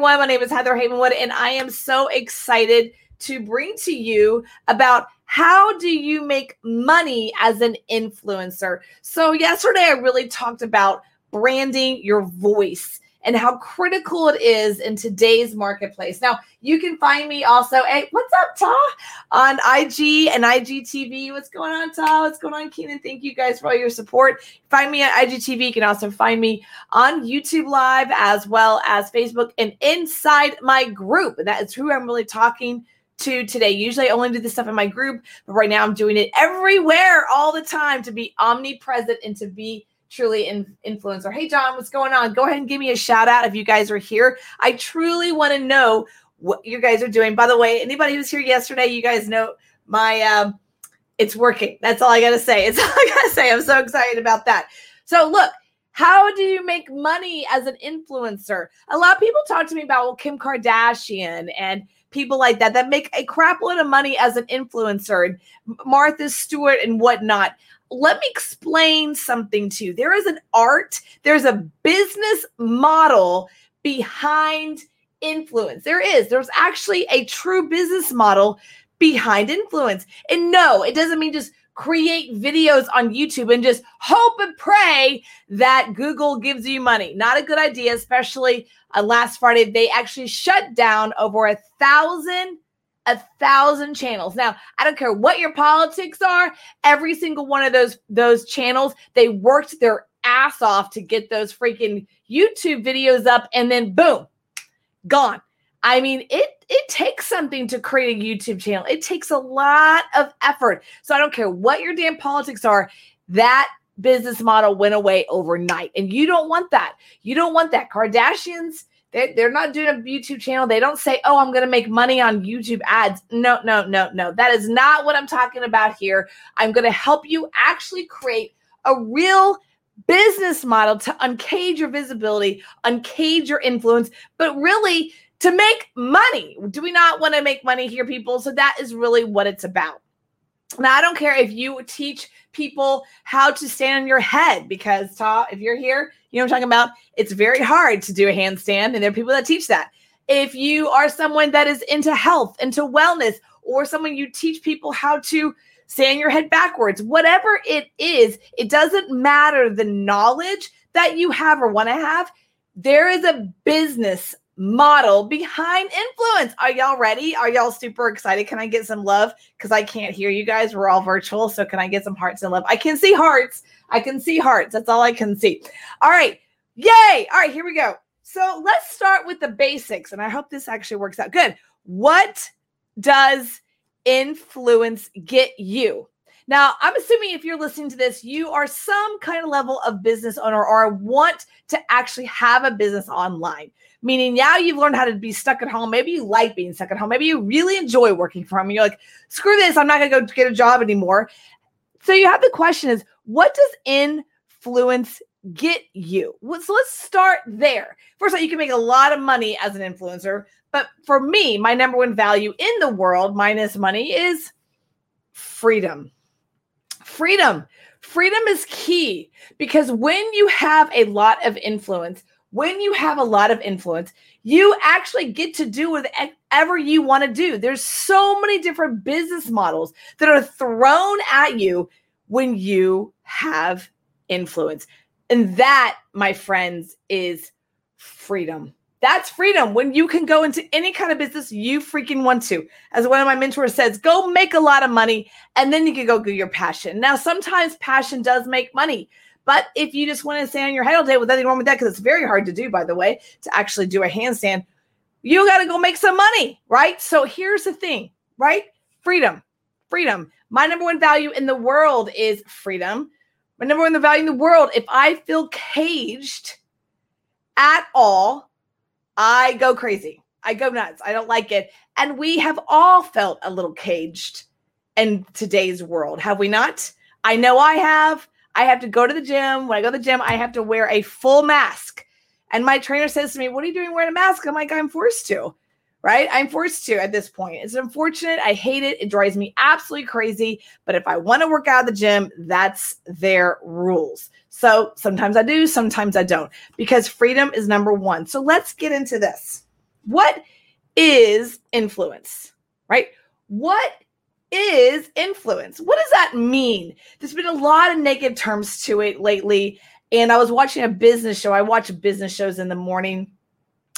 everyone. My name is Heather Havenwood, and I am so excited to bring to you about how do you make money as an influencer. So, yesterday I really talked about branding your voice and how critical it is in today's marketplace. Now, you can find me also. Hey, what's up, Ta? On IG and IGTV. What's going on, Ta? What's going on, Keenan? Thank you guys for all your support. Find me at IGTV. You can also find me on YouTube Live as well as Facebook and inside my group. That is who I'm really talking to today. Usually I only do this stuff in my group, but right now I'm doing it everywhere all the time to be omnipresent and to be truly in, influencer. Hey, John, what's going on? Go ahead and give me a shout out if you guys are here. I truly want to know what you guys are doing. By the way, anybody who's here yesterday, you guys know my um, it's working. That's all I gotta say. It's all I gotta say. I'm so excited about that. So look, how do you make money as an influencer? A lot of people talk to me about well, Kim Kardashian and people like that that make a crap load of money as an influencer and Martha Stewart and whatnot let me explain something to you. There is an art, there's a business model behind influence. There is. There's actually a true business model behind influence. And no, it doesn't mean just create videos on YouTube and just hope and pray that Google gives you money. Not a good idea, especially uh, last Friday. They actually shut down over a thousand a thousand channels. Now, I don't care what your politics are, every single one of those those channels, they worked their ass off to get those freaking YouTube videos up and then boom, gone. I mean, it it takes something to create a YouTube channel. It takes a lot of effort. So I don't care what your damn politics are, that business model went away overnight. And you don't want that. You don't want that. Kardashians they're, they're not doing a YouTube channel. They don't say, oh, I'm going to make money on YouTube ads. No, no, no, no. That is not what I'm talking about here. I'm going to help you actually create a real business model to uncage your visibility, uncage your influence, but really to make money. Do we not want to make money here, people? So that is really what it's about. Now, I don't care if you teach people how to stand on your head because, Ta, if you're here, you know what I'm talking about? It's very hard to do a handstand, and there are people that teach that. If you are someone that is into health, into wellness, or someone you teach people how to stand your head backwards, whatever it is, it doesn't matter the knowledge that you have or want to have. There is a business model behind influence. Are y'all ready? Are y'all super excited? Can I get some love? Because I can't hear you guys. We're all virtual. So can I get some hearts and love? I can see hearts. I can see hearts. That's all I can see. All right. Yay. All right. Here we go. So let's start with the basics. And I hope this actually works out good. What does influence get you? Now, I'm assuming if you're listening to this, you are some kind of level of business owner or want to actually have a business online meaning now you've learned how to be stuck at home. Maybe you like being stuck at home. Maybe you really enjoy working from home. You're like, screw this, I'm not going to go get a job anymore. So you have the question is, what does influence get you? So let's start there. First of all, you can make a lot of money as an influencer. But for me, my number one value in the world, minus money, is freedom. Freedom. Freedom is key because when you have a lot of influence, when you have a lot of influence, you actually get to do whatever you want to do. There's so many different business models that are thrown at you when you have influence. And that, my friends, is freedom. That's freedom when you can go into any kind of business you freaking want to. As one of my mentors says, go make a lot of money and then you can go do your passion. Now, sometimes passion does make money. But if you just want to stand on your head all day, with nothing wrong with that, because it's very hard to do, by the way, to actually do a handstand, you got to go make some money, right? So here's the thing, right? Freedom, freedom. My number one value in the world is freedom. My number one value in the world, if I feel caged at all, I go crazy. I go nuts. I don't like it. And we have all felt a little caged in today's world, have we not? I know I have. I have to go to the gym. When I go to the gym, I have to wear a full mask. And my trainer says to me, What are you doing wearing a mask? I'm like, I'm forced to, right? I'm forced to at this point. It's unfortunate. I hate it. It drives me absolutely crazy. But if I want to work out of the gym, that's their rules. So sometimes I do, sometimes I don't, because freedom is number one. So let's get into this. What is influence? Right? What is influence? What does that mean? There's been a lot of negative terms to it lately. And I was watching a business show. I watch business shows in the morning.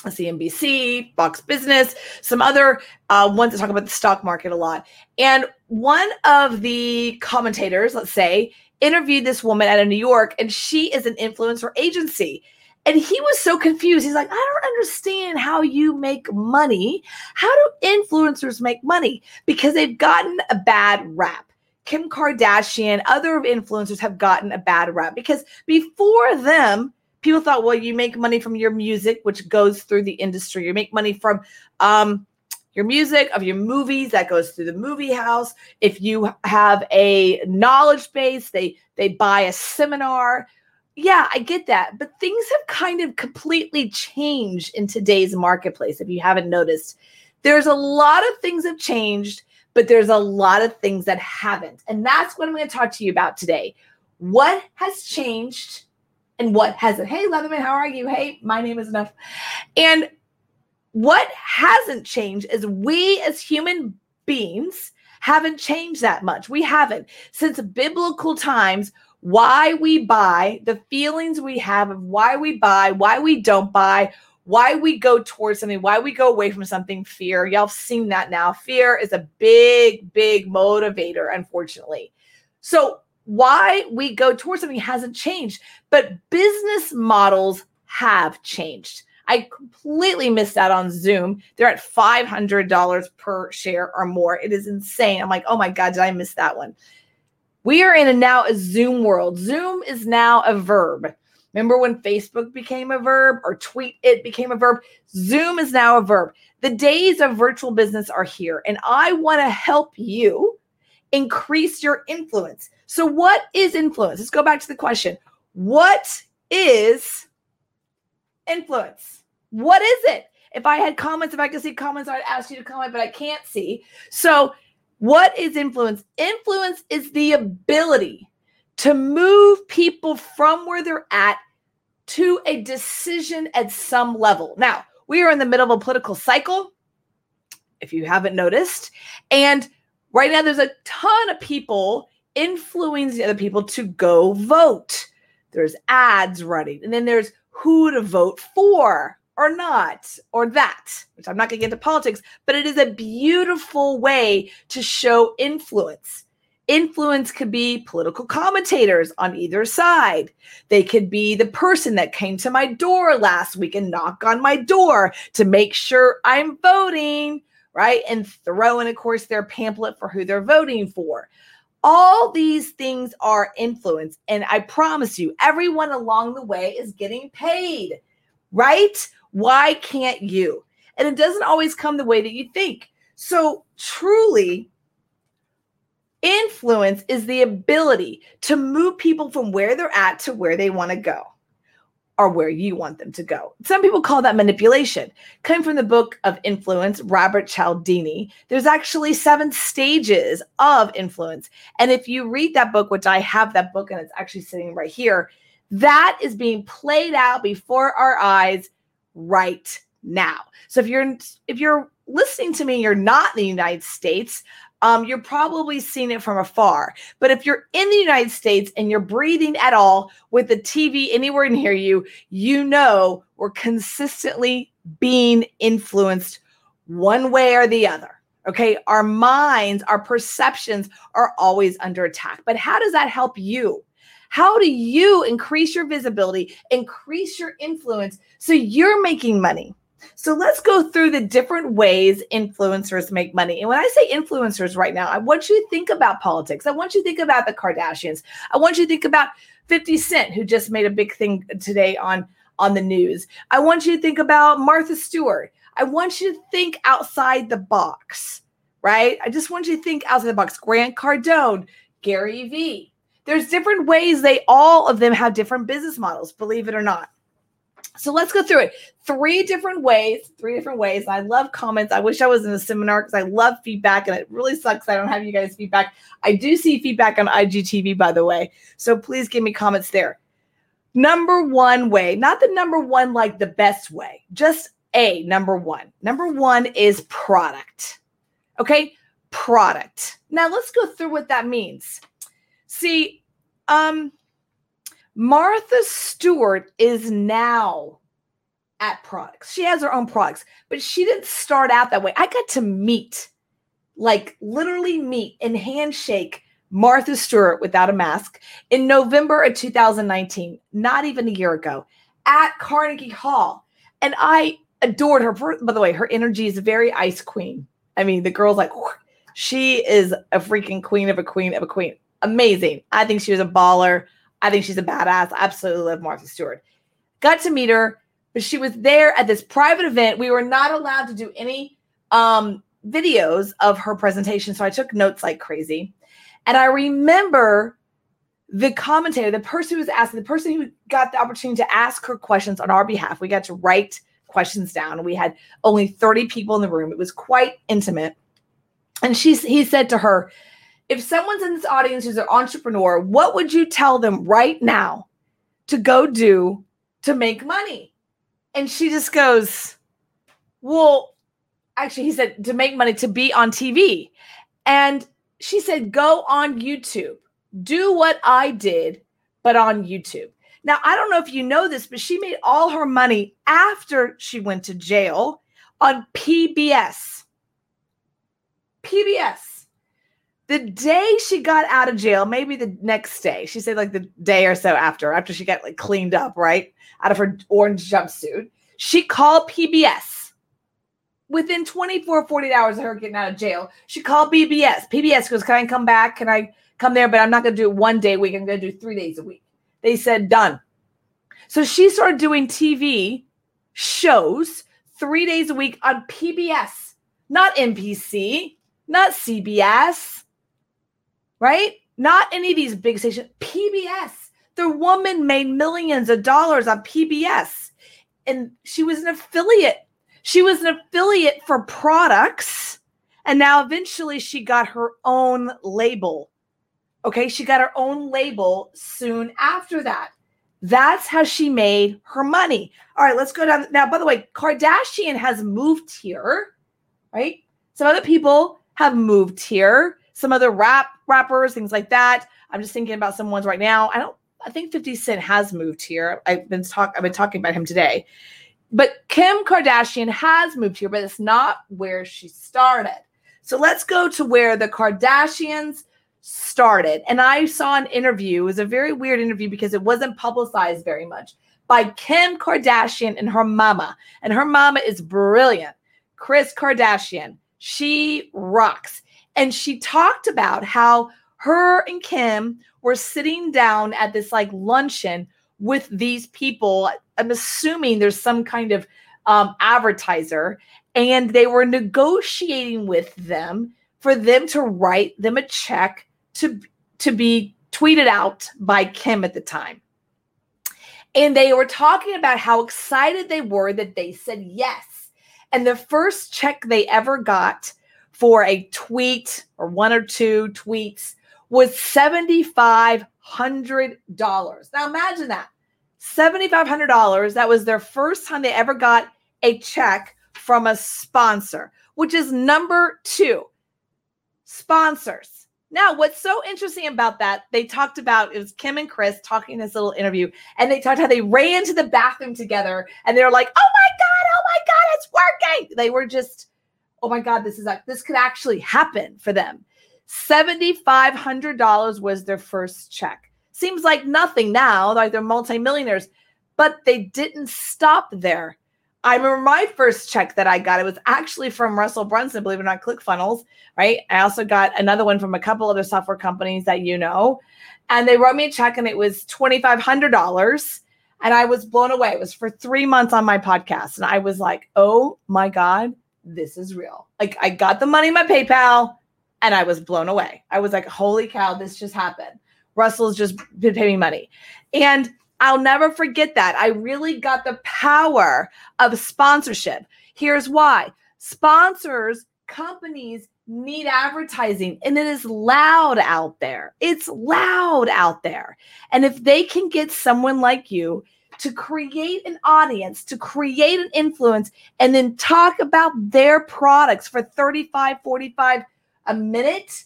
CNBC, Fox Business, some other uh, ones that talk about the stock market a lot. And one of the commentators, let's say, interviewed this woman out of New York, and she is an influencer agency. And he was so confused. He's like, I don't understand how you make money. How do influencers make money? Because they've gotten a bad rap. Kim Kardashian, other influencers have gotten a bad rap because before them, people thought, well, you make money from your music, which goes through the industry. You make money from um, your music, of your movies, that goes through the movie house. If you have a knowledge base, they they buy a seminar yeah, I get that. But things have kind of completely changed in today's marketplace. If you haven't noticed, there's a lot of things have changed, but there's a lot of things that haven't. And that's what I'm going to talk to you about today. What has changed and what hasn't? Hey, Leatherman, how are you? Hey, my name is Enough. And what hasn't changed is we as human beings haven't changed that much. We haven't. Since biblical times, why we buy, the feelings we have of why we buy, why we don't buy, why we go towards something, why we go away from something, fear. Y'all have seen that now. Fear is a big, big motivator, unfortunately. So, why we go towards something hasn't changed, but business models have changed. I completely missed out on Zoom. They're at $500 per share or more. It is insane. I'm like, oh my God, did I miss that one? We are in a now a Zoom world. Zoom is now a verb. Remember when Facebook became a verb or tweet it became a verb? Zoom is now a verb. The days of virtual business are here, and I want to help you increase your influence. So, what is influence? Let's go back to the question What is influence? What is it? If I had comments, if I could see comments, I'd ask you to comment, but I can't see. So, what is influence? Influence is the ability to move people from where they're at to a decision at some level. Now, we are in the middle of a political cycle, if you haven't noticed. And right now, there's a ton of people influencing other people to go vote. There's ads running, and then there's who to vote for or not, or that, which I'm not going to get into politics, but it is a beautiful way to show influence. Influence could be political commentators on either side. They could be the person that came to my door last week and knock on my door to make sure I'm voting, right? And throw in, of course, their pamphlet for who they're voting for. All these things are influence. And I promise you, everyone along the way is getting paid, right? Why can't you? And it doesn't always come the way that you think. So, truly, influence is the ability to move people from where they're at to where they want to go or where you want them to go. Some people call that manipulation. Coming from the book of influence, Robert Cialdini, there's actually seven stages of influence. And if you read that book, which I have that book and it's actually sitting right here, that is being played out before our eyes right now. So if you're if you're listening to me, you're not in the United States. Um, you're probably seeing it from afar. But if you're in the United States and you're breathing at all with the TV anywhere near you, you know we're consistently being influenced one way or the other. Okay. Our minds, our perceptions are always under attack. But how does that help you? How do you increase your visibility, increase your influence so you're making money? So let's go through the different ways influencers make money. And when I say influencers right now, I want you to think about politics. I want you to think about the Kardashians. I want you to think about 50 Cent, who just made a big thing today on, on the news. I want you to think about Martha Stewart. I want you to think outside the box, right? I just want you to think outside the box. Grant Cardone, Gary Vee, there's different ways they all of them have different business models, believe it or not. So let's go through it. Three different ways, three different ways. I love comments. I wish I was in a seminar because I love feedback and it really sucks I don't have you guys feedback. I do see feedback on IGTV, by the way. So please give me comments there. Number one way, not the number one, like the best way, just A, number one. Number one is product. Okay, product. Now let's go through what that means. See, um, Martha Stewart is now at products. She has her own products, but she didn't start out that way. I got to meet, like literally meet and handshake Martha Stewart without a mask in November of 2019, not even a year ago, at Carnegie Hall. And I adored her. By the way, her energy is very ice queen. I mean, the girl's like, she is a freaking queen of a queen of a queen. Amazing. I think she was a baller. I think she's a badass. I absolutely love Martha Stewart. Got to meet her, but she was there at this private event. We were not allowed to do any um, videos of her presentation. So I took notes like crazy. And I remember the commentator, the person who was asking, the person who got the opportunity to ask her questions on our behalf. We got to write questions down. We had only 30 people in the room. It was quite intimate. And she, he said to her, if someone's in this audience who's an entrepreneur, what would you tell them right now to go do to make money? And she just goes, Well, actually, he said to make money, to be on TV. And she said, Go on YouTube, do what I did, but on YouTube. Now, I don't know if you know this, but she made all her money after she went to jail on PBS. PBS. The day she got out of jail, maybe the next day, she said like the day or so after, after she got like cleaned up, right? Out of her orange jumpsuit, she called PBS. Within 24, 48 hours of her getting out of jail, she called PBS. PBS goes, Can I come back? Can I come there? But I'm not going to do it one day a week. I'm going to do three days a week. They said, Done. So she started doing TV shows three days a week on PBS, not NBC, not CBS, right? Not any of these big stations, PBS. The woman made millions of dollars on PBS and she was an affiliate. She was an affiliate for products. And now eventually she got her own label. Okay. She got her own label soon after that. That's how she made her money. All right, let's go down. Now, by the way, Kardashian has moved here, right? Some other people have moved here. Some other rap rappers, things like that. I'm just thinking about some ones right now. I don't. I think 50 Cent has moved here. I've been talk. I've been talking about him today. But Kim Kardashian has moved here, but it's not where she started. So let's go to where the Kardashians started. And I saw an interview. It was a very weird interview because it wasn't publicized very much by Kim Kardashian and her mama. And her mama is brilliant. Kris Kardashian. She rocks. And she talked about how her and Kim were sitting down at this like luncheon with these people. I'm assuming there's some kind of um, advertiser, and they were negotiating with them for them to write them a check to to be tweeted out by Kim at the time. And they were talking about how excited they were that they said yes. And the first check they ever got for a tweet or one or two tweets was $7,500. Now imagine that $7,500. That was their first time they ever got a check from a sponsor, which is number two sponsors. Now, what's so interesting about that, they talked about it was Kim and Kris talking in this little interview, and they talked how they ran to the bathroom together and they were like, oh my God, oh my God, it's working. They were just, oh my God, this is like, this could actually happen for them. $7,500 was their first check. Seems like nothing now, like they're multimillionaires, but they didn't stop there. I remember my first check that I got. It was actually from Russell Brunson, believe it or not, ClickFunnels, right? I also got another one from a couple other software companies that you know. And they wrote me a check and it was $2,500. And I was blown away. It was for three months on my podcast. And I was like, oh my God, this is real. Like I got the money in my PayPal and I was blown away. I was like, holy cow, this just happened. Russell's just been paying me money. And I'll never forget that. I really got the power of sponsorship. Here's why sponsors, companies need advertising, and it is loud out there. It's loud out there. And if they can get someone like you to create an audience, to create an influence, and then talk about their products for 35, 45 a minute,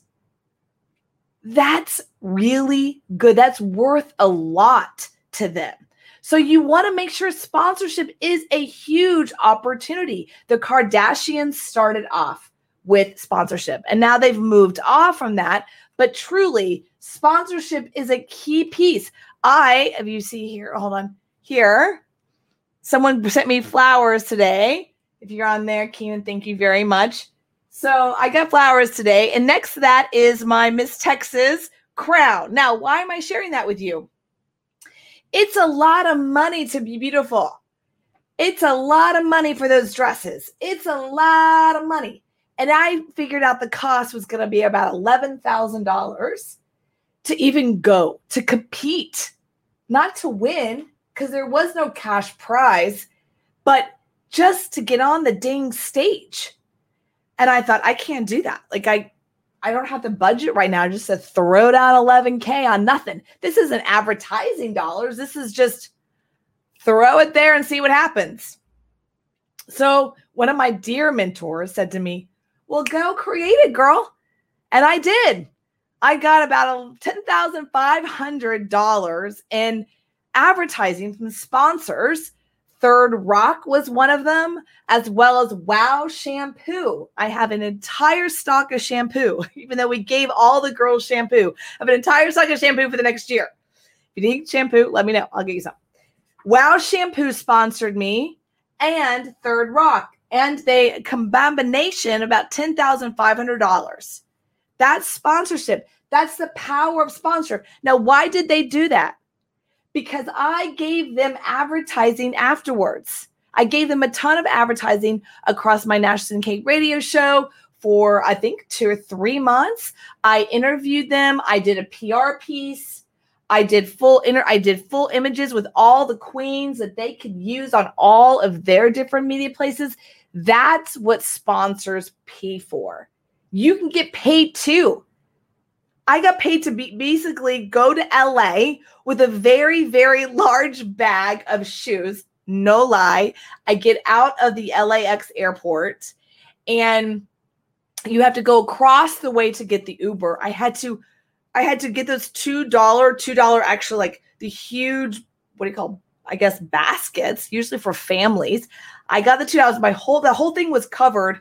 that's really good. That's worth a lot to them. So you want to make sure sponsorship is a huge opportunity. The Kardashians started off with sponsorship and now they've moved off from that. But truly, sponsorship is a key piece. I, if you see here, hold on, here, someone sent me flowers today. If you're on there, Keenan, thank you very much. So I got flowers today. And next to that is my Miss Texas crown. Now, why am I sharing that with you? It's a lot of money to be beautiful. It's a lot of money for those dresses. It's a lot of money. And I figured out the cost was going to be about $11,000 to even go, to compete, not to win, because there was no cash prize, but just to get on the dang stage. And I thought, I can't do that. Like, I, I don't have the budget right now just to throw down 11K on nothing. This isn't advertising dollars. This is just throw it there and see what happens. So, one of my dear mentors said to me, Well, go create it, girl. And I did. I got about $10,500 in advertising from sponsors Third Rock was one of them, as well as Wow Shampoo. I have an entire stock of shampoo, even though we gave all the girls shampoo. I have an entire stock of shampoo for the next year. If you need shampoo, let me know. I'll get you some. Wow Shampoo sponsored me and Third Rock, and they combination about $10,500. That's sponsorship. That's the power of sponsor. Now, why did they do that? Because I gave them advertising afterwards. I gave them a ton of advertising across my National Kate radio show for I think two or three months. I interviewed them. I did a PR piece. I did full inter I did full images with all the queens that they could use on all of their different media places. That's what sponsors pay for. You can get paid too. I got paid to be basically go to LA with a very, very large bag of shoes. No lie. I get out of the LAX airport and you have to go across the way to get the Uber. I had to I had to get those $2, $2 actually like the huge, what do you call, I guess baskets, usually for families. I got the two dollars. My whole the whole thing was covered.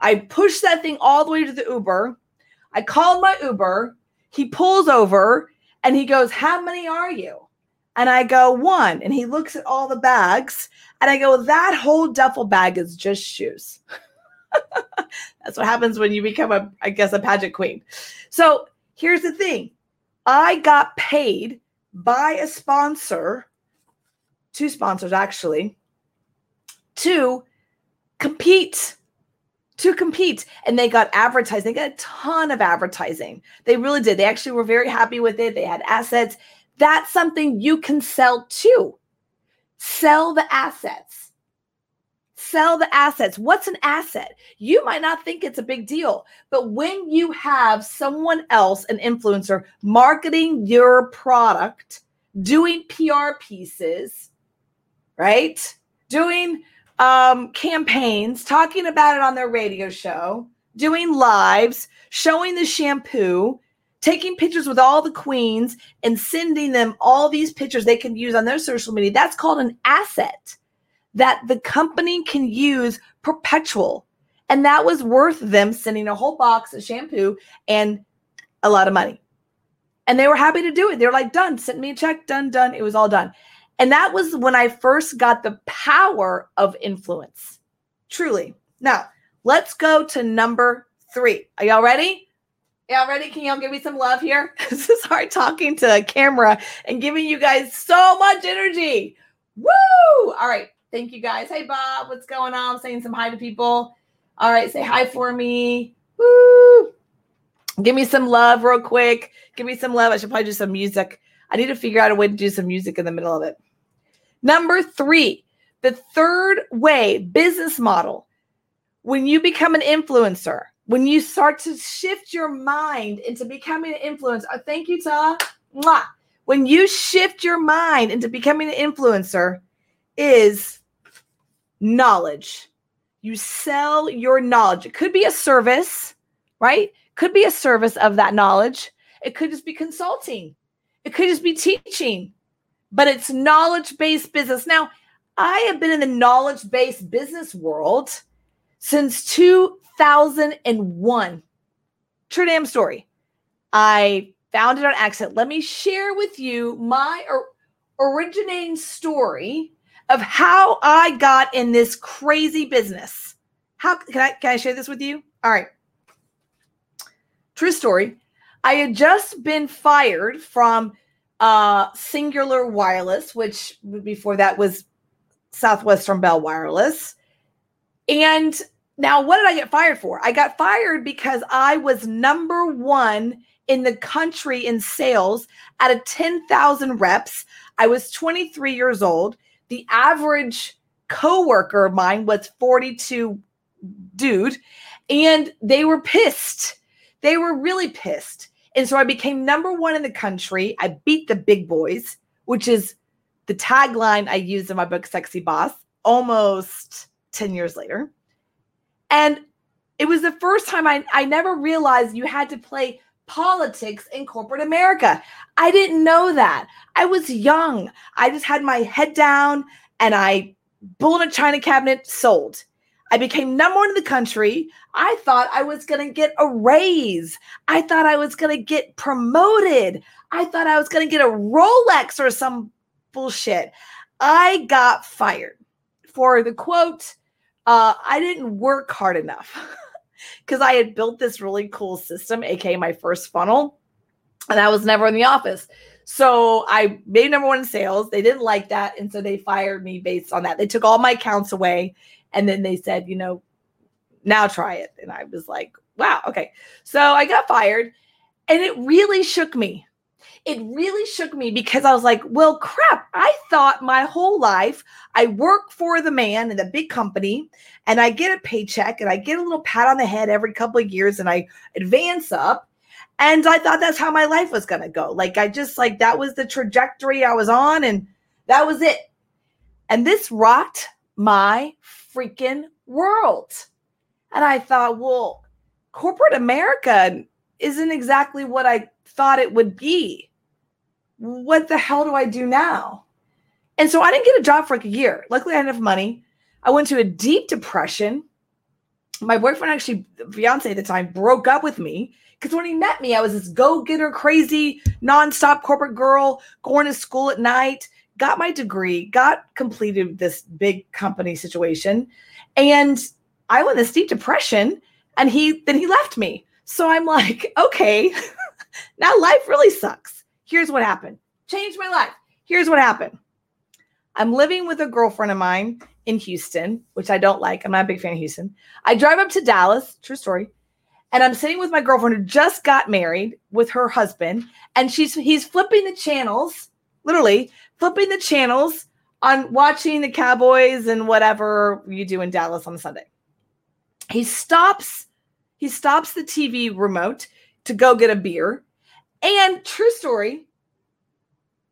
I pushed that thing all the way to the Uber. I called my Uber he pulls over and he goes, How many are you? And I go, One. And he looks at all the bags and I go, That whole duffel bag is just shoes. That's what happens when you become a, I guess, a pageant queen. So here's the thing I got paid by a sponsor, two sponsors actually, to compete to compete and they got advertising they got a ton of advertising. They really did. They actually were very happy with it. They had assets. That's something you can sell too sell the assets. Sell the assets. What's an asset? You might not think it's a big deal but when you have someone else an influencer marketing your product doing pr pieces right? Doing um, campaigns, talking about it on their radio show, doing lives, showing the shampoo, taking pictures with all the queens, and sending them all these pictures they can use on their social media. That's called an asset that the company can use perpetual. And that was worth them sending a whole box of shampoo and a lot of money. And they were happy to do it. They're like, done, send me a check, done, done. It was all done. And that was when I first got the power of influence. Truly. Now, let's go to number three. Are y'all ready? Y'all ready? Can y'all give me some love here? this is hard talking to a camera and giving you guys so much energy. Woo! All right. Thank you guys. Hey, Bob, what's going on? I'm saying some hi to people. All right. Say hi for me. Woo! Give me some love real quick. Give me some love. I should probably do some music. I need to figure out a way to do some music in the middle of it. Number three, the third way business model. When you become an influencer, when you start to shift your mind into becoming an influencer, uh, thank you, Ta. When you shift your mind into becoming an influencer is knowledge. You sell your knowledge. It could be a service, right? Could be a service of that knowledge. It could just be consulting. It could just be teaching, but it's knowledge based business. Now, I have been in the knowledge based business world since 2001. True damn story. I found it on accident. Let me share with you my or- originating story of how I got in this crazy business. How can I can I share this with you? All right. True story. I had just been fired from uh Cingular Wireless, which before that was Southwestern Bell Wireless. And now what did I get fired for? I got fired because I was number 1 in the country in sales out of 10,000 reps. I was 23 years old. The average coworker of mine was 42 dude and they were pissed. They were really pissed. And so I became number 1 in the country. I beat the big boys, which is the tagline I used in my book Sexy Boss almost 10 years later. And it was the first time I, I never realized you had to play politics in corporate America. I didn't know that. I was young. I just had my head down and I bull in a china cabinet sold. I became number one in the country. I thought I was going to get a raise. I thought I was going to get promoted. I thought I was going to get a Rolex or some bullshit. I got fired for the quote, uh, I didn't work hard enough. because I had built this really cool system, aka my first funnel, and I was never in the office. So I made number one in sales. They didn't like that. And so they fired me based on that. They took all my accounts away. And then they said, you know, now try it. And I was like, wow, okay. So I got fired. And it really shook me it really shook me because I was like, well, crap. I thought my whole life I work for the man in the big company and I get a paycheck and I get a little pat on the head every couple of years and I advance up. And I thought that's how my life was going to go. Like, I just like that was the trajectory I was on and that was it. And this rocked my freaking world. And I thought, well, corporate America isn't exactly what I thought it would be what the hell do I do now? And so I didn't get a job for like a year. Luckily, I had enough money. I went to a deep depression. My boyfriend, actually, fiance at the time, broke up with me because when he met me, I was this go getter, crazy, nonstop corporate girl going to school at night, got my degree, got completed this big company situation. And I went in this deep depression and he then he left me. So I'm like, okay, now life really sucks. Here's what happened. Changed my life. Here's what happened. I'm living with a girlfriend of mine in Houston, which I don't like. I'm not a big fan of Houston. I drive up to Dallas, true story, and I'm sitting with my girlfriend who just got married with her husband, and she's he's flipping the channels, literally flipping the channels on watching the Cowboys and whatever you do in Dallas on Sunday. He stops, he stops the TV remote to go get a beer and true story,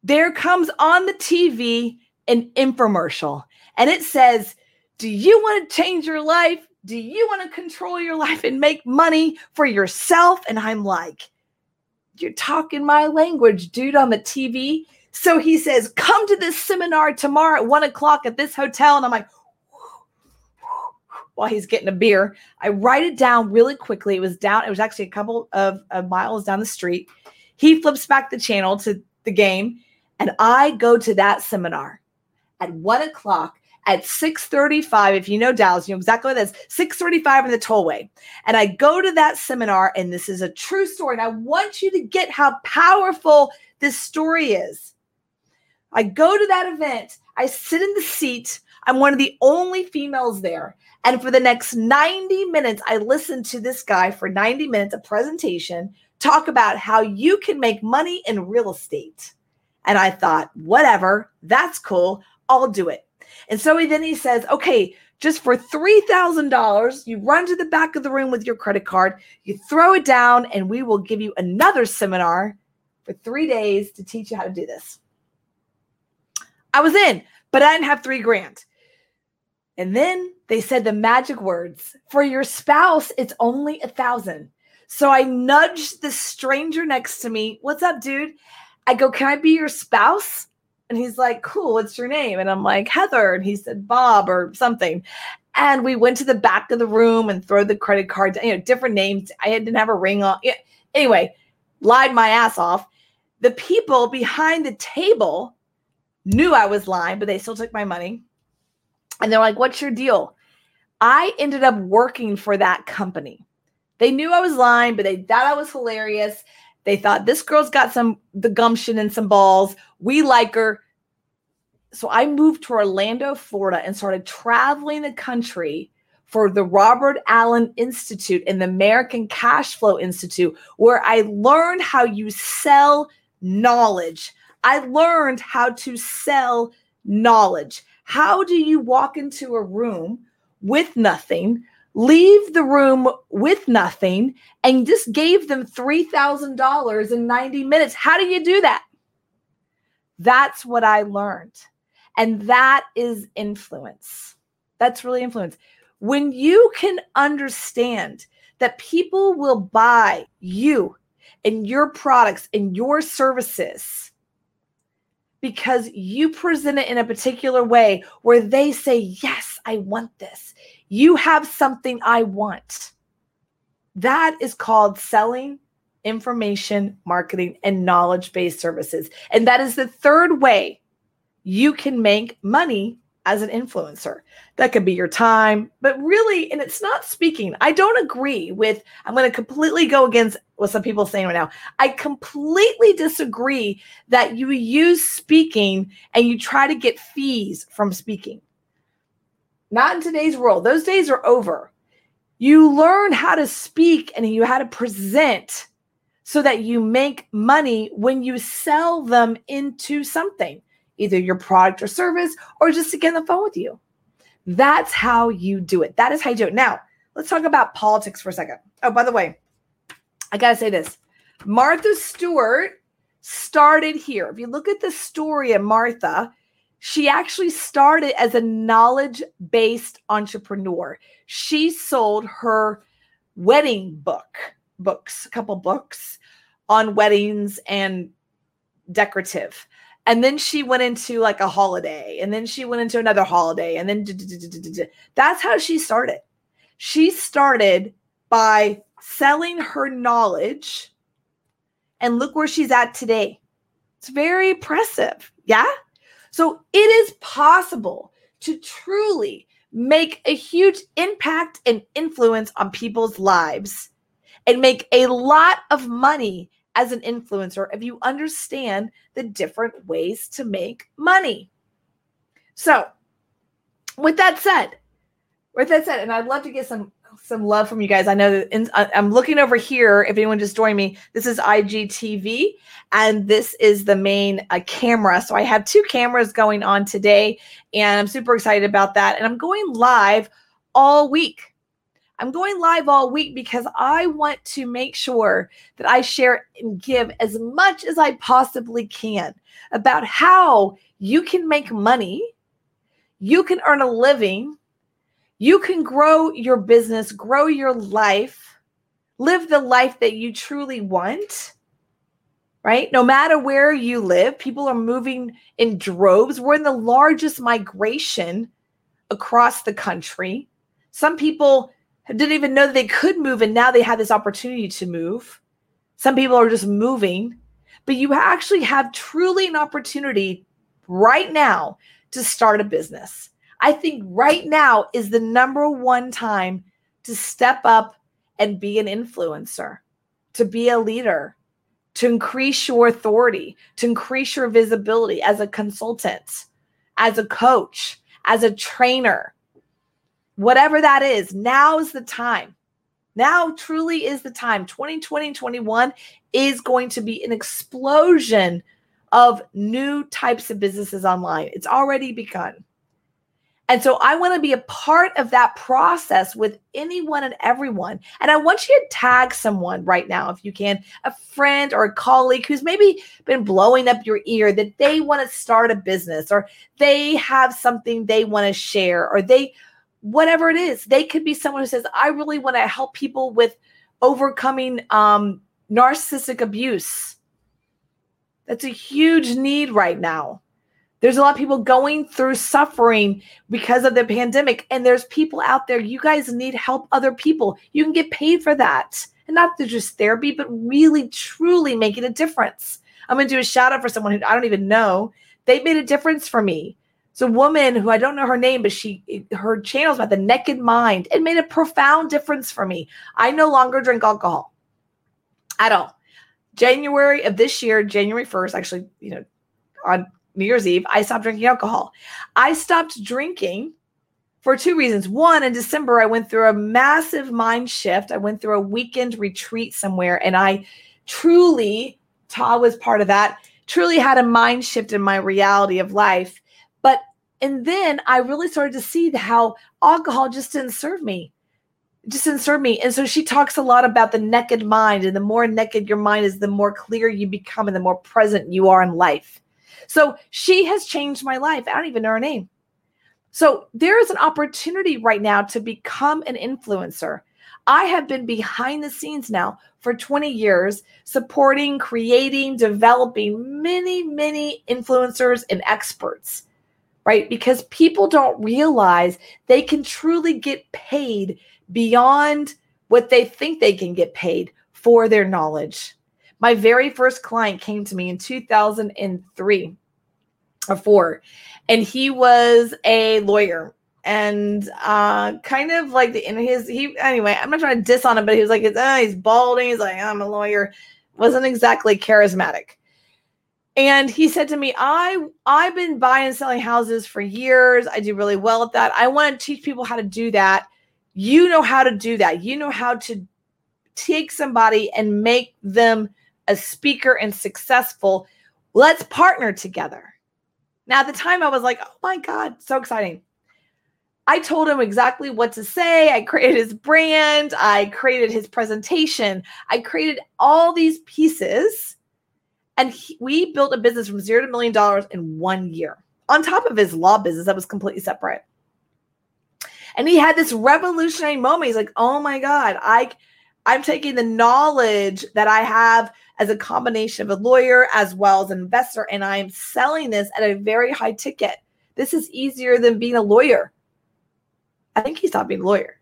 there comes on the TV an infomercial and it says, Do you want to change your life? Do you want to control your life and make money for yourself? And I'm like, You're talking my language, dude, on the TV. So he says, Come to this seminar tomorrow at one o'clock at this hotel. And I'm like, while he's getting a beer. I write it down really quickly. It was down, it was actually a couple of, of miles down the street. He flips back the channel to the game, and I go to that seminar at one o'clock at 6:35. If you know Dallas, you know exactly what that is. 6:35 in the tollway. And I go to that seminar, and this is a true story. And I want you to get how powerful this story is. I go to that event, I sit in the seat. I'm one of the only females there. And for the next 90 minutes, I listened to this guy for 90 minutes, a presentation talk about how you can make money in real estate. And I thought, whatever, that's cool. I'll do it. And so he, then he says, okay, just for $3,000, you run to the back of the room with your credit card, you throw it down, and we will give you another seminar for three days to teach you how to do this. I was in, but I didn't have three grand. And then they said the magic words for your spouse, it's only a thousand. So I nudged the stranger next to me. What's up, dude? I go, Can I be your spouse? And he's like, Cool, what's your name? And I'm like, Heather. And he said, Bob or something. And we went to the back of the room and throw the credit card, you know, different names. I didn't have a ring on. Anyway, lied my ass off. The people behind the table knew I was lying, but they still took my money. And they're like, What's your deal? I ended up working for that company. They knew I was lying, but they thought I was hilarious. They thought this girl's got some the gumption and some balls. We like her. So I moved to Orlando, Florida, and started traveling the country for the Robert Allen Institute and the American Cash Flow Institute, where I learned how you sell knowledge. I learned how to sell knowledge. How do you walk into a room with nothing, leave the room with nothing, and just gave them $3,000 in 90 minutes? How do you do that? That's what I learned. And that is influence. That's really influence. When you can understand that people will buy you and your products and your services because you present it in a particular way where they say, Yes, I want this. You have something I want. That is called selling information marketing and knowledge based services. And that is the third way you can make money as an influencer. That could be your time, but really, and it's not speaking. I don't agree with, I'm going to completely go against what some people are saying right now. I completely disagree that you use speaking and you try to get fees from speaking. Not in today's world. Those days are over. You learn how to speak and you how to present so that you make money when you sell them into something either your product or service or just to get on the phone with you. That's how you do it. That is how you do it. Now, let's talk about politics for a second. Oh, by the way, I got to say this Martha Stewart started here. If you look at the story of Martha, she actually started as a knowledge based entrepreneur. She sold her wedding book, books, a couple books on weddings and decorative and then she went into like a holiday and then she went into another holiday and then that's how she started. She started by selling her knowledge and look where she's at today. It's very impressive yeah? So it is possible to truly make a huge impact and influence on people's lives and make a lot of money as an influencer if you understand the different ways to make money. So, with that said, with that said, and I'd love to get some some love from you guys. I know that in, I'm looking over here. If anyone just joined me, this is IGTV, and this is the main uh, camera. So I have two cameras going on today, and I'm super excited about that. And I'm going live all week. I'm going live all week because I want to make sure that I share and give as much as I possibly can about how you can make money, you can earn a living, you can grow your business, grow your life, live the life that you truly want. Right? No matter where you live, people are moving in droves. We're in the largest migration across the country. Some people didn't even know that they could move and now they have this opportunity to move. Some people are just moving, but you actually have truly an opportunity right now to start a business. I think right now is the number one time to step up and be an influencer, to be a leader, to increase your authority, to increase your visibility as a consultant, as a coach, as a trainer whatever that is, now is the time. Now truly is the time. 2020 and 21 is going to be an explosion of new types of businesses online. It's already begun. And so I want to be a part of that process with anyone and everyone. And I want you to tag someone right now, if you can, a friend or a colleague who's maybe been blowing up your ear that they want to start a business or they have something they want to share or they, whatever it is, they could be someone who says, I really want to help people with overcoming um, narcissistic abuse. That's a huge need right now. There's a lot of people going through suffering because of the pandemic, and there's people out there. You guys need help other people. You can get paid for that. And not just therapy, but really, truly making a difference. I'm going to do a shout out for someone who I don't even know. They made a difference for me. It's a woman who I don't know her name, but she her channel is about the naked mind. It made a profound difference for me. I no longer drink alcohol at all. January of this year, January 1st, actually, you know, on New Year's Eve, I stopped drinking alcohol. I stopped drinking for two reasons. One, in December, I went through a massive mind shift. I went through a weekend retreat somewhere, and I truly, Ta was part of that, truly had a mind shift in my reality of life. And then I really started to see how alcohol just didn't serve me. just didn't serve me. And so she talks a lot about the naked mind. And the more naked your mind is, the more clear you become and the more present you are in life. So she has changed my life. I don't even know her name. So there is an opportunity right now to become an influencer. I have been behind the scenes now for 20 years, supporting, creating, developing many, many influencers and experts, right? Because people don't realize they can truly get paid beyond what they think they can get paid for their knowledge. My very first client came to me in 2003 or four, and he was a lawyer and uh kind of like the in his he anyway i'm not trying to diss on him but he was like oh, he's balding he's like i'm a lawyer wasn't exactly charismatic and he said to me i i've been buying and selling houses for years i do really well at that i want to teach people how to do that you know how to do that you know how to take somebody and make them a speaker and successful. Let's partner together. Now, at the time, I was like, oh my God, so exciting. I told him exactly what to say. I created his brand, I created his presentation, I created all these pieces. And he, we built a business from zero to million dollars in one year on top of his law business that was completely separate. And he had this revolutionary moment. He's like, oh my God, I I'm taking the knowledge that I have as a combination of a lawyer as well as an investor, and I'm selling this at a very high ticket. This is easier than being a lawyer. I think he stopped being a lawyer.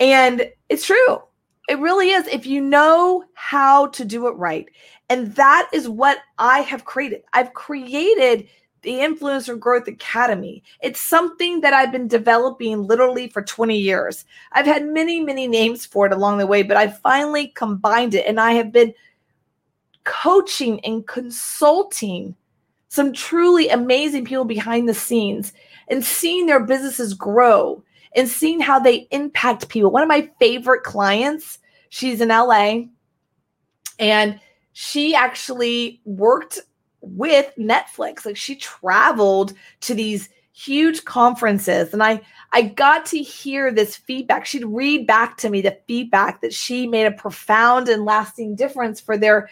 And it's true. It really is. If you know how to do it right. And that is what I have created. I've created the Influencer Growth Academy. It's something that I've been developing literally for 20 years. I've had many, many names for it along the way, but I finally combined it and I have been coaching and consulting some truly amazing people behind the scenes and seeing their businesses grow and seeing how they impact people. One of my favorite clients, she's in LA and she actually worked with Netflix. Like she traveled to these huge conferences and I I got to hear this feedback. She'd read back to me the feedback that she made a profound and lasting difference for their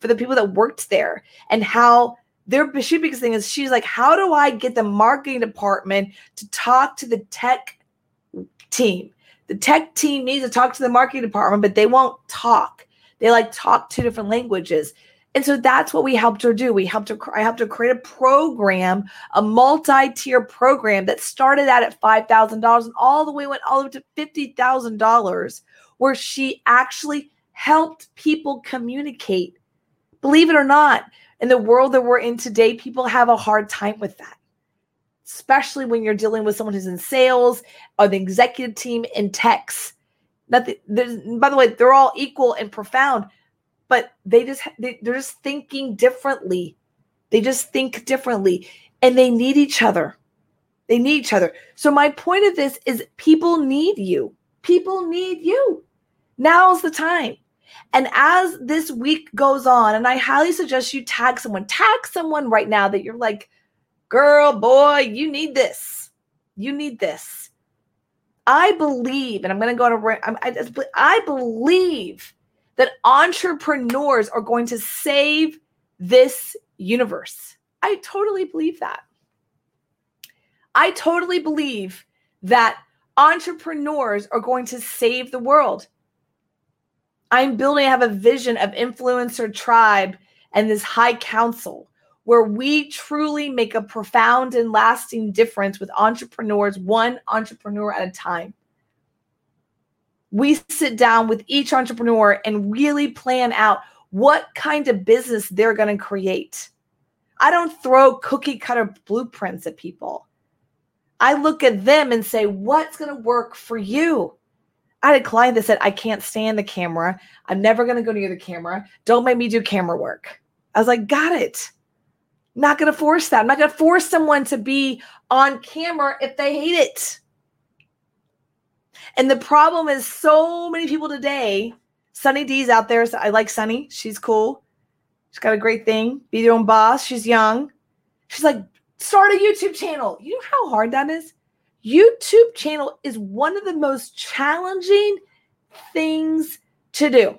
for the people that worked there and how their she biggest thing is she's like, how do I get the marketing department to talk to the tech team? The tech team needs to talk to the marketing department, but they won't talk. They like talk two different languages. And so that's what we helped her do. We helped her, I helped her create a program, a multi-tier program that started out at $5,000 and all the way went all the way to $50,000 where she actually helped people communicate. Believe it or not, in the world that we're in today, people have a hard time with that. Especially when you're dealing with someone who's in sales or the executive team in techs. Nothing, by the way, they're all equal and profound but they just they, they're just thinking differently. They just think differently and they need each other. They need each other. So my point of this is people need you. People need you. Now's the time. And as this week goes on and i highly suggest you tag someone. Tag someone right now that you're like girl boy you need this you need this. I believe, and I'm going to go to, I, just, I believe that entrepreneurs are going to save this universe. I totally believe that. I totally believe that entrepreneurs are going to save the world. I'm building, I have a vision of influencer tribe and this high council where we truly make a profound and lasting difference with entrepreneurs, one entrepreneur at a time. We sit down with each entrepreneur and really plan out what kind of business they're going to create. I don't throw cookie cutter blueprints at people. I look at them and say, what's going to work for you? I had a client that said, I can't stand the camera. I'm never going to go near the camera. Don't make me do camera work. I was like, got it. Not going to force that. I'm not going to force someone to be on camera if they hate it. And the problem is, so many people today, Sunny D's out there. So I like Sunny. She's cool. She's got a great thing. Be your own boss. She's young. She's like, start a YouTube channel. You know how hard that is? YouTube channel is one of the most challenging things to do.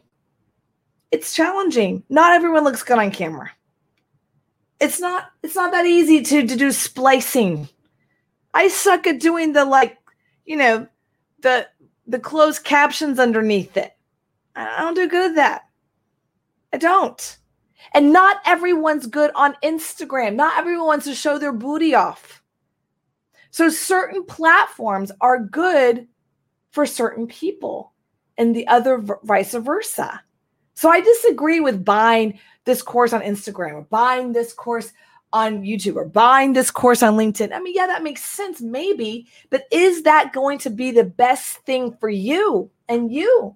It's challenging. Not everyone looks good on camera. It's not it's not that easy to to do splicing. I suck at doing the like, you know, the the closed captions underneath it. I don't do good at that. I don't. And not everyone's good on Instagram. Not everyone wants to show their booty off. So certain platforms are good for certain people and the other vice versa. So I disagree with buying this course on Instagram or buying this course on YouTube or buying this course on LinkedIn. I mean, yeah, that makes sense, maybe, but is that going to be the best thing for you and you?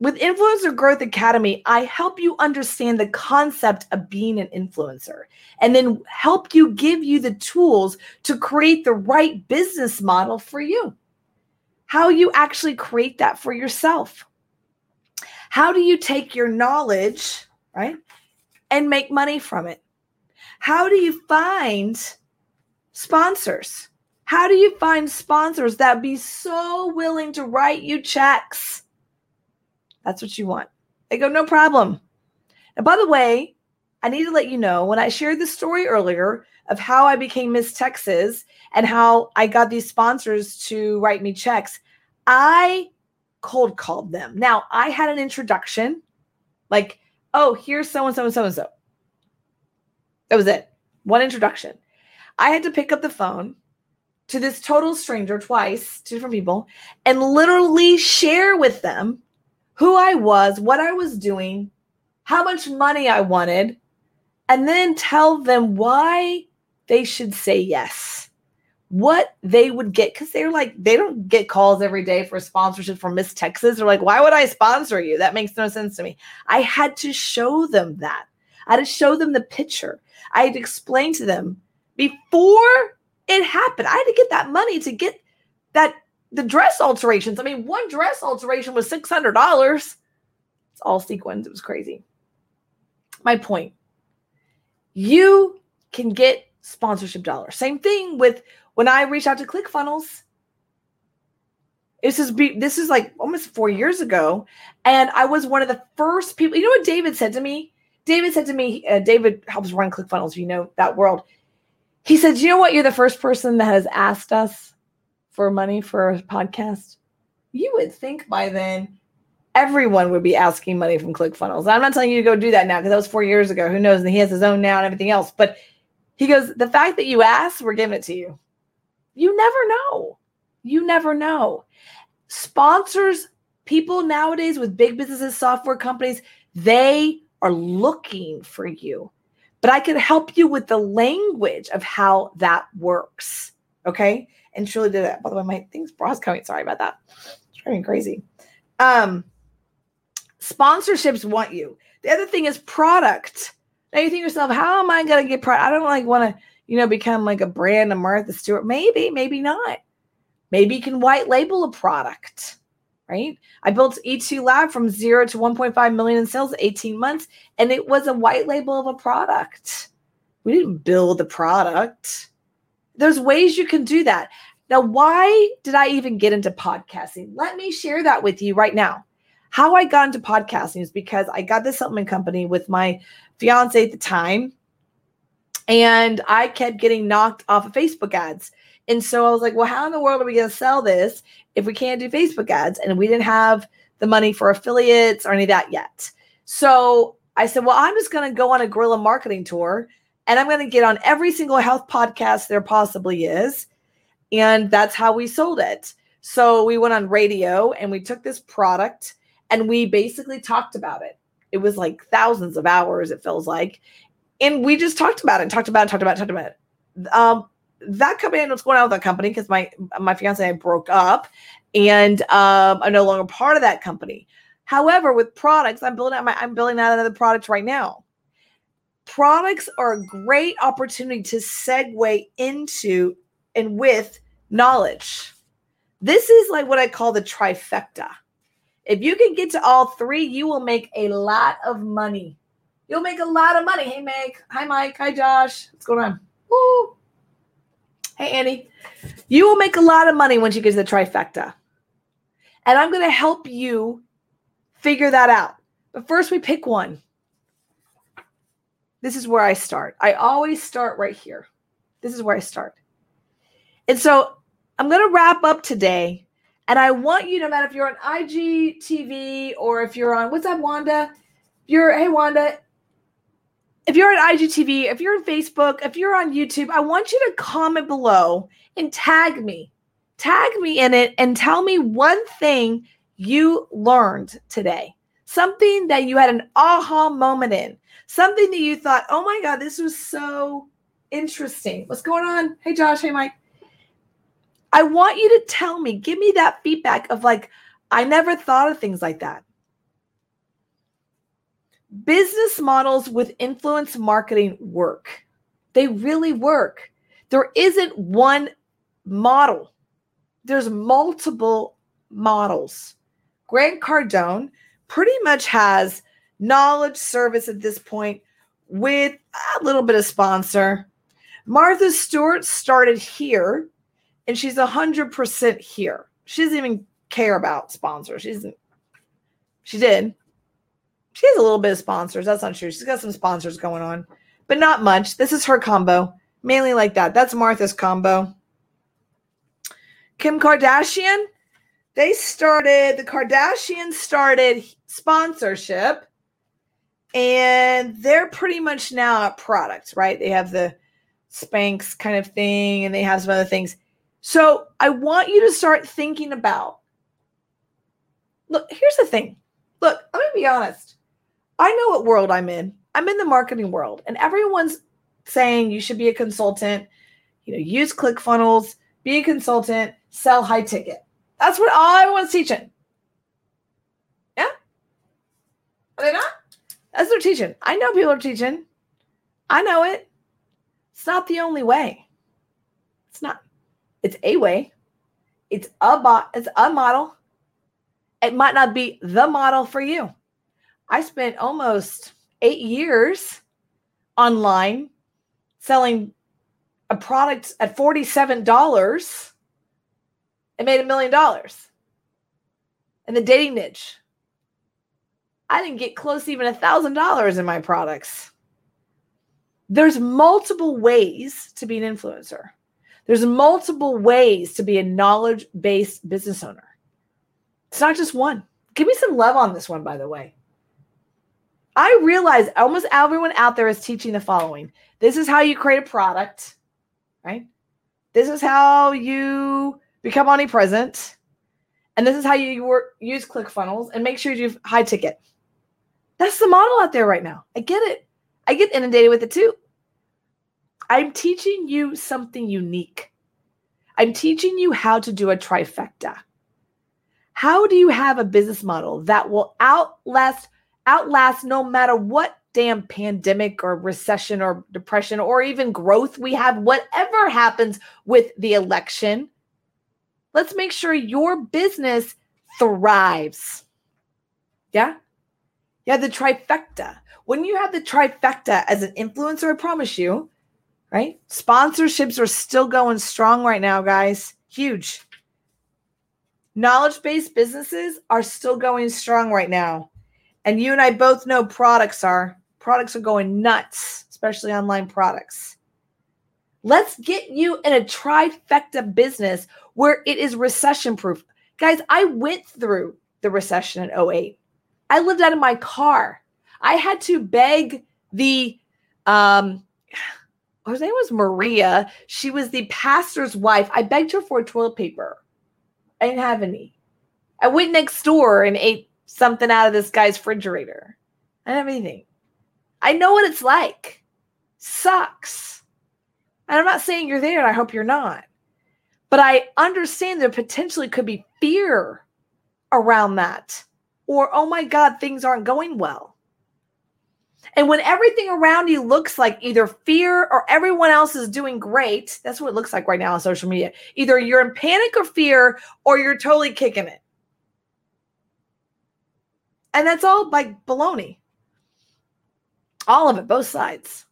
With Influencer Growth Academy, I help you understand the concept of being an influencer and then help you give you the tools to create the right business model for you. How you actually create that for yourself. How do you take your knowledge, right, and make money from it? How do you find sponsors? How do you find sponsors that be so willing to write you checks? That's what you want. They go, no problem. And by the way, I need to let you know when I shared the story earlier of how I became Miss Texas and how I got these sponsors to write me checks, I cold called them. Now, I had an introduction like, oh, here's so and so and so and so. That was it. One introduction. I had to pick up the phone to this total stranger twice, two different people, and literally share with them who I was, what I was doing, how much money I wanted, and then tell them why they should say yes. What they would get because they're like, they don't get calls every day for sponsorship from Miss Texas. They're like, why would I sponsor you? That makes no sense to me. I had to show them that. I had to show them the picture. I had to explain to them before it happened. I had to get that money to get that the dress alterations. I mean, one dress alteration was $600. It's all sequins. It was crazy. My point you can get sponsorship dollars. Same thing with when I reached out to ClickFunnels. This is this is like almost four years ago, and I was one of the first people. You know what David said to me? David said to me, uh, David helps run ClickFunnels. You know that world. He said, "You know what? You're the first person that has asked us for money for a podcast, you would think by then everyone would be asking money from ClickFunnels. I'm not telling you to go do that now because that was four years ago. Who knows? And he has his own now and everything else. But he goes, the fact that you asked, we're giving it to you. You never know. You never know. Sponsors, people nowadays with big businesses, software companies, they are looking for you. But I can help you with the language of how that works. Okay and truly did that. By the way, my thing's bra's coming. Sorry about that. It's driving crazy. Um, sponsorships want you. The other thing is product. Now you think yourself, how am I going to get product? I don't like want to, you know, become like a brand of Martha Stewart. Maybe, maybe not. Maybe you can white label a product, right? I built E2 Lab from zero to 1.5 million in sales in 18 months, and it was a white label of a product. We didn't build the product there's ways you can do that. Now, why did I even get into podcasting? Let me share that with you right now. How I got into podcasting is because I got this supplement company with my fiance at the time, and I kept getting knocked off of Facebook ads. And so I was like, well, how in the world are we going to sell this if we can't do Facebook ads? And we didn't have the money for affiliates or any of that yet. So I said, well, I'm just going to go on a guerrilla marketing tour and I'm going to get on every single health podcast there possibly is. And that's how we sold it. So we went on radio and we took this product and we basically talked about it. It was like thousands of hours, it feels like. And we just talked about it, talked about it, talked about it, talked about it. Um, that company, and what's going on with that company because my my fiance and I broke up, and um, I'm no longer part of that company. However, with products, I'm building out my I'm building out another product right now. Products are a great opportunity to segue into and with knowledge. This is like what I call the trifecta. If you can get to all three, you will make a lot of money. You'll make a lot of money. Hey, Meg. Hi, Mike. Hi, Josh. What's going on? Woo. Hey, Annie. You will make a lot of money once you get to the trifecta. And I'm going to help you figure that out. But first, we pick one. This is where I start. I always start right here. This is where I start. And so I'm going to wrap up today. And I want you, no matter if you're on IGTV or if you're on, what's up, Wanda? You're, hey, Wanda, if you're on IGTV, if you're on Facebook, if you're on YouTube, I want you to comment below and tag me. Tag me in it and tell me one thing you learned today. Something that you had an aha moment in. Something that you thought, oh my God, this was so interesting. What's going on? Hey, Josh. Hey, Mike. I want you to tell me, give me that feedback of like, I never thought of things like that. Business models with influence marketing work. They really work. There isn't one model, there's multiple models. Grant Cardone pretty much has knowledge service at this point with a little bit of sponsor. Martha Stewart started here and she's 100% here. She doesn't even care about sponsors. She doesn't, she did. She has a little bit of sponsors. That's not true. She's got some sponsors going on, but not much. This is her combo, mainly like that. That's Martha's combo. Kim Kardashian, they started, the Kardashians started sponsorship and they're pretty much now a product, right? They have the Spanx kind of thing and they have some other things. So I want you to start thinking about look, here's the thing. Look, I'm to be honest. I know what world I'm in. I'm in the marketing world, and everyone's saying you should be a consultant, you know, use ClickFunnels, be a consultant, sell high ticket. That's what all everyone's teaching. Yeah? Are they not? That's they're teaching. I know people are teaching. I know it. It's not the only way. It's not. It's a way. It's a bot. It's a model. It might not be the model for you. I spent almost eight years online selling a product at $47 and made a million dollars in the dating niche. I didn't get close even a thousand dollars in my products. There's multiple ways to be an influencer. There's multiple ways to be a knowledge based business owner. It's not just one. Give me some love on this one, by the way. I realize almost everyone out there is teaching the following this is how you create a product, right? This is how you become omnipresent. And this is how you work, use ClickFunnels and make sure you do high ticket. That's the model out there right now. I get it. I get inundated with it too. I'm teaching you something unique. I'm teaching you how to do a trifecta. How do you have a business model that will outlast outlast no matter what damn pandemic or recession or depression or even growth we have, whatever happens with the election? Let's make sure your business thrives. Yeah? Yeah, the trifecta. When you have the trifecta as an influencer, I promise you, right? Sponsorships are still going strong right now, guys. Huge. Knowledge based businesses are still going strong right now. And you and I both know products are. Products are going nuts, especially online products. Let's get you in a trifecta business where it is recession proof. Guys, I went through the recession in 08. I lived out of my car. I had to beg the um her name was Maria. She was the pastor's wife. I begged her for toilet paper. I didn't have any. I went next door and ate something out of this guy's refrigerator. I don't have anything. I know what it's like. Sucks. And I'm not saying you're there, and I hope you're not. But I understand there potentially could be fear around that. Or, oh my God, things aren't going well. And when everything around you looks like either fear or everyone else is doing great, that's what it looks like right now on social media. Either you're in panic or fear, or you're totally kicking it. And that's all like baloney. All of it, both sides.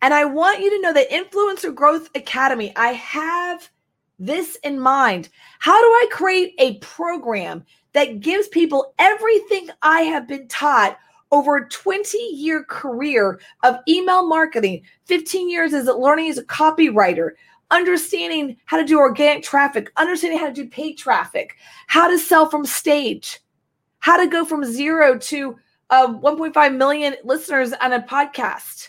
And I want you to know that Influencer Growth Academy, I have this in mind. How do I create a program that gives people everything I have been taught over a 20 year career of email marketing, 15 years as a learning as a copywriter, understanding how to do organic traffic, understanding how to do paid traffic, how to sell from stage, how to go from zero to uh, 1.5 million listeners on a podcast.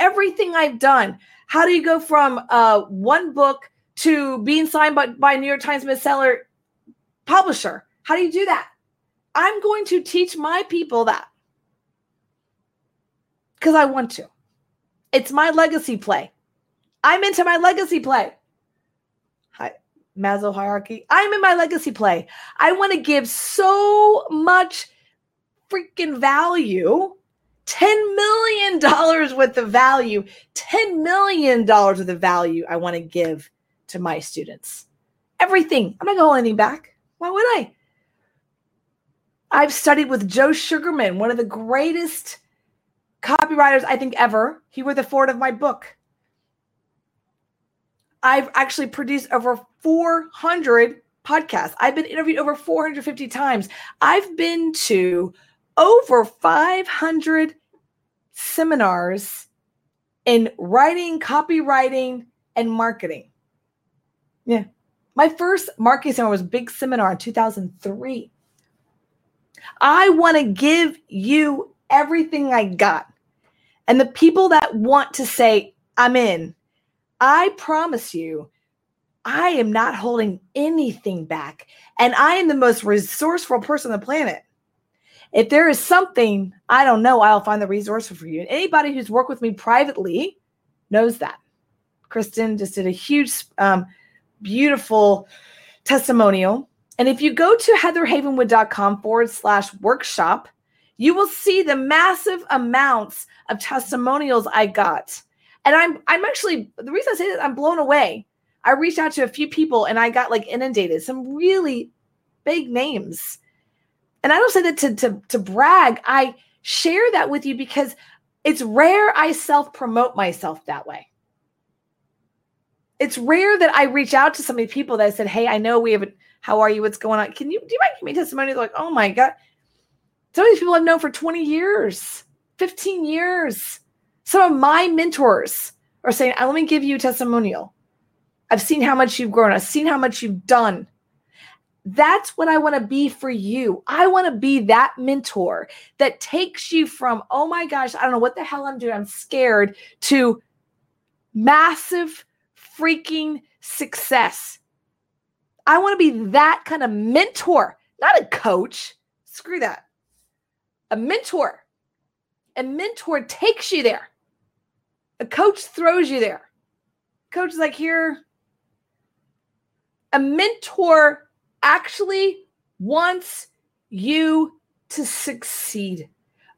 Everything I've done. How do you go from uh, one book to being signed by, by New York Times bestseller publisher? How do you do that? I'm going to teach my people that because I want to. It's my legacy play. I'm into my legacy play. Maslow hierarchy. I'm in my legacy play. I want to give so much freaking value. $10 million worth of value, $10 million worth of value I want to give to my students. Everything. I'm not going to hold anything back. Why would I? I've studied with Joe Sugarman, one of the greatest copywriters I think ever. He wrote the forward of my book. I've actually produced over 400 podcasts. I've been interviewed over 450 times. I've been to over 500 seminars in writing, copywriting, and marketing. Yeah. My first marketing seminar was a big seminar in 2003. I want to give you everything I got. And the people that want to say, I'm in, I promise you, I am not holding anything back. And I am the most resourceful person on the planet. If there is something I don't know, I'll find the resource for you. And anybody who's worked with me privately knows that. Kristen just did a huge, um, beautiful testimonial. And if you go to heatherhavenwood.com forward slash workshop, you will see the massive amounts of testimonials I got. And I'm I'm actually the reason I say that I'm blown away. I reached out to a few people and I got like inundated, some really big names. And I don't say that to, to, to brag. I share that with you because it's rare I self promote myself that way. It's rare that I reach out to so many people that I said, Hey, I know we have, a, how are you? What's going on? Can you, do you mind give me testimony? They're like, Oh my God. Some of these people I've known for 20 years, 15 years. Some of my mentors are saying, uh, Let me give you a testimonial. I've seen how much you've grown, I've seen how much you've done. That's what I want to be for you. I want to be that mentor that takes you from, oh my gosh, I don't know what the hell I'm doing. I'm scared to massive freaking success. I want to be that kind of mentor, not a coach. Screw that a mentor. A mentor takes you there. A coach throws you there. Coach is like, here. A mentor actually wants you to succeed.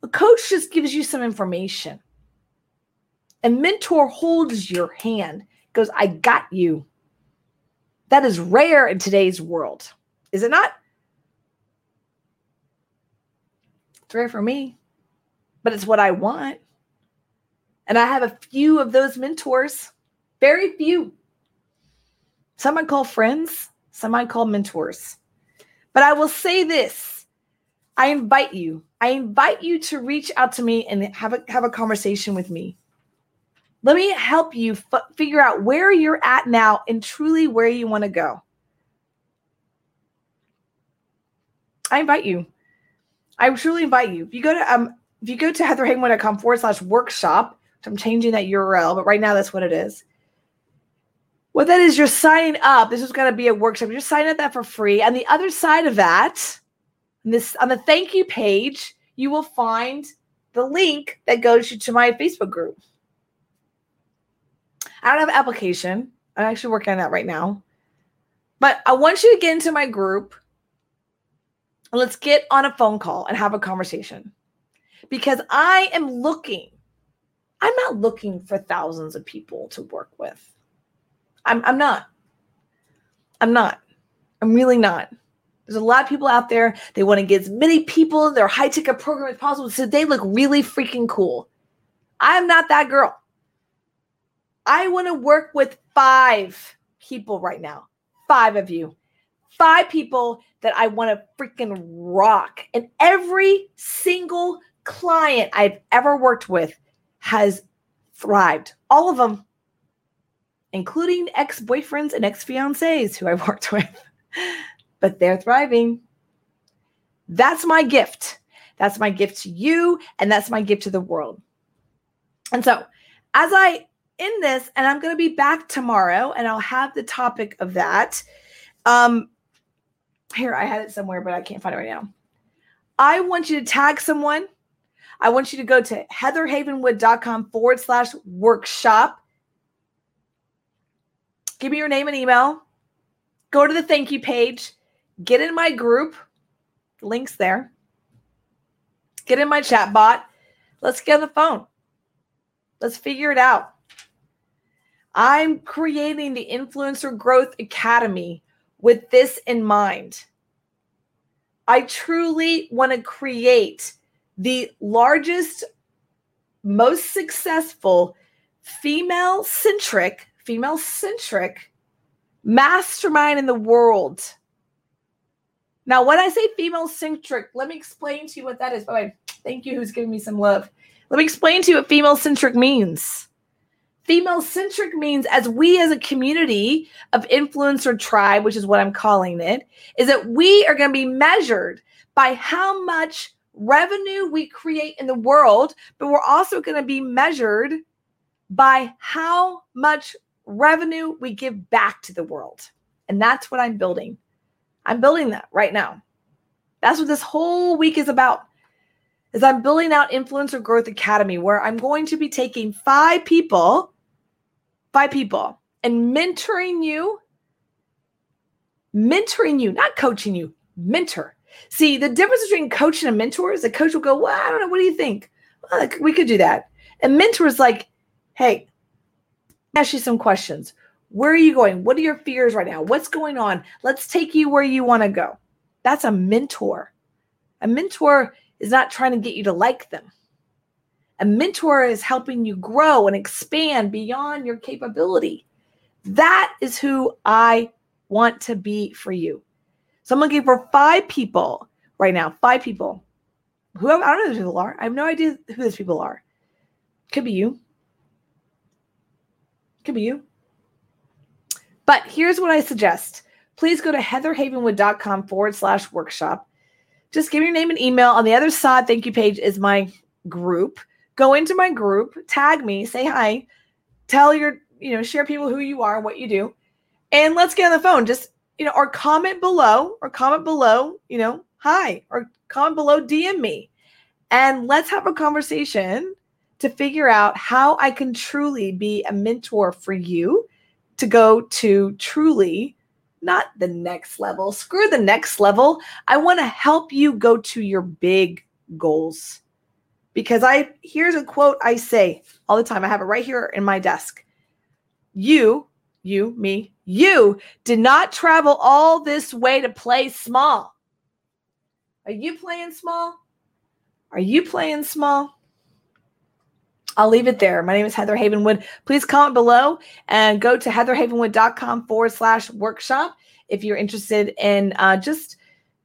A coach just gives you some information. A mentor holds your hand, goes, I got you. That is rare in today's world, is it not? It's rare for me, but it's what I want. And I have a few of those mentors, very few. Some I call friends, some I call mentors. But I will say this I invite you, I invite you to reach out to me and have a, have a conversation with me. Let me help you f- figure out where you're at now and truly where you want to go. I invite you. I truly invite you. If you go to um, if you go to heatherhavenwood.com forward slash workshop, I'm changing that URL, but right now that's what it is. What that is, you're signing up. This is going to be a workshop. You're signing up that for free. And the other side of that, this on the thank you page, you will find the link that goes you to my Facebook group. I don't have an application. I'm actually working on that right now. But I want you to get into my group. Let's get on a phone call and have a conversation. Because I am looking, I'm not looking for thousands of people to work with. I'm, I'm not. I'm not. I'm really not. There's a lot of people out there. They want to get as many people in their high ticket program as possible so they look really freaking cool. I'm not that girl. I want to work with five people right now. Five of you. Five people that I want to freaking rock. And every single client I've ever worked with has thrived. All of them, including ex boyfriends and ex fiancés who I've worked with, but they're thriving. That's my gift. That's my gift to you, and that's my gift to the world. And so, as I end this, and I'm going to be back tomorrow, and I'll have the topic of that. Um, here, I had it somewhere, but I can't find it right now. I want you to tag someone. I want you to go to heatherhavenwood.com forward slash workshop. Give me your name and email. Go to the thank you page. Get in my group. Links there. Get in my chat bot. Let's get on the phone. Let's figure it out. I'm creating the Influencer Growth Academy with this in mind. I truly want to create the largest, most successful female centric, female centric mastermind in the world. Now, when I say female centric, let me explain to you what that is. By the way, thank you who's giving me some love. Let me explain to you what female centric means. Female centric means as we as a community of influencer tribe, which is what I'm calling it, is that we are going to be measured by how much revenue we create in the world, but we're also going to be measured by how much revenue we give back to the world. And that's what I'm building. I'm building that right now. That's what this whole week is about. Is I'm building out Influencer Growth Academy where I'm going to be taking 5 people five people and mentoring you, mentoring you, not coaching you, mentor. See, the difference between coach and a mentor is a coach will go, Well, I don't know. What do you think? Well, we could do that. And mentor is like, Hey, ask you some questions. Where are you going? What are your fears right now? What's going on? Let's take you where you want to go. That's a mentor. A mentor is not trying to get you to like them. A mentor is helping you grow and expand beyond your capability. That is who I want to be for you. So I'm looking for five people right now, five people. Who I don't know who these people are. I have no idea who these people are. Could be you. Could be you. But here's what I suggest. Please go to heatherhavenwood.com forward slash workshop. Just give your name and email. On the other side, thank you page is my group go into my group, tag me, say hi, tell your, you know, share people who you are, what you do, and let's get on the phone. Just, you know, or comment below, or comment below, you know, hi, or comment below, DM me, and let's have a conversation to figure out how I can truly be a mentor for you to go to truly not the next level. Screw the next level. I want to help you go to your big goals because I here's a quote I say all the time. I have it right here in my desk. You, you, me, you did not travel all this way to play small. Are you playing small? Are you playing small? I'll leave it there. My name is Heather Havenwood. Please comment below and go to heatherhavenwood.com forward slash workshop if you're interested in uh, just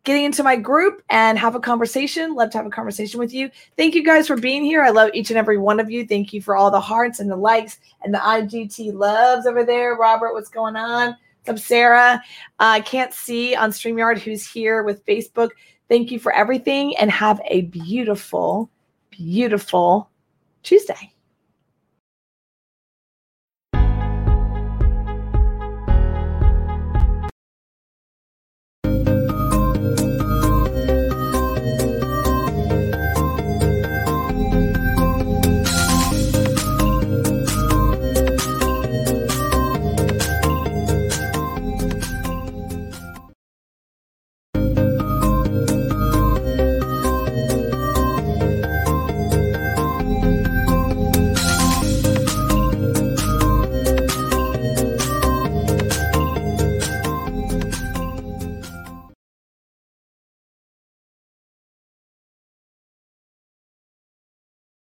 getting into my group and have a conversation. Love to have a conversation with you. Thank you guys for being here. I love each and every one of you. Thank you for all the hearts and the likes and the IGT loves over there. Robert, what's going on? Up, Sarah? I uh, can't see on StreamYard who's here with Facebook. Thank you for everything and have a beautiful, beautiful Tuesday.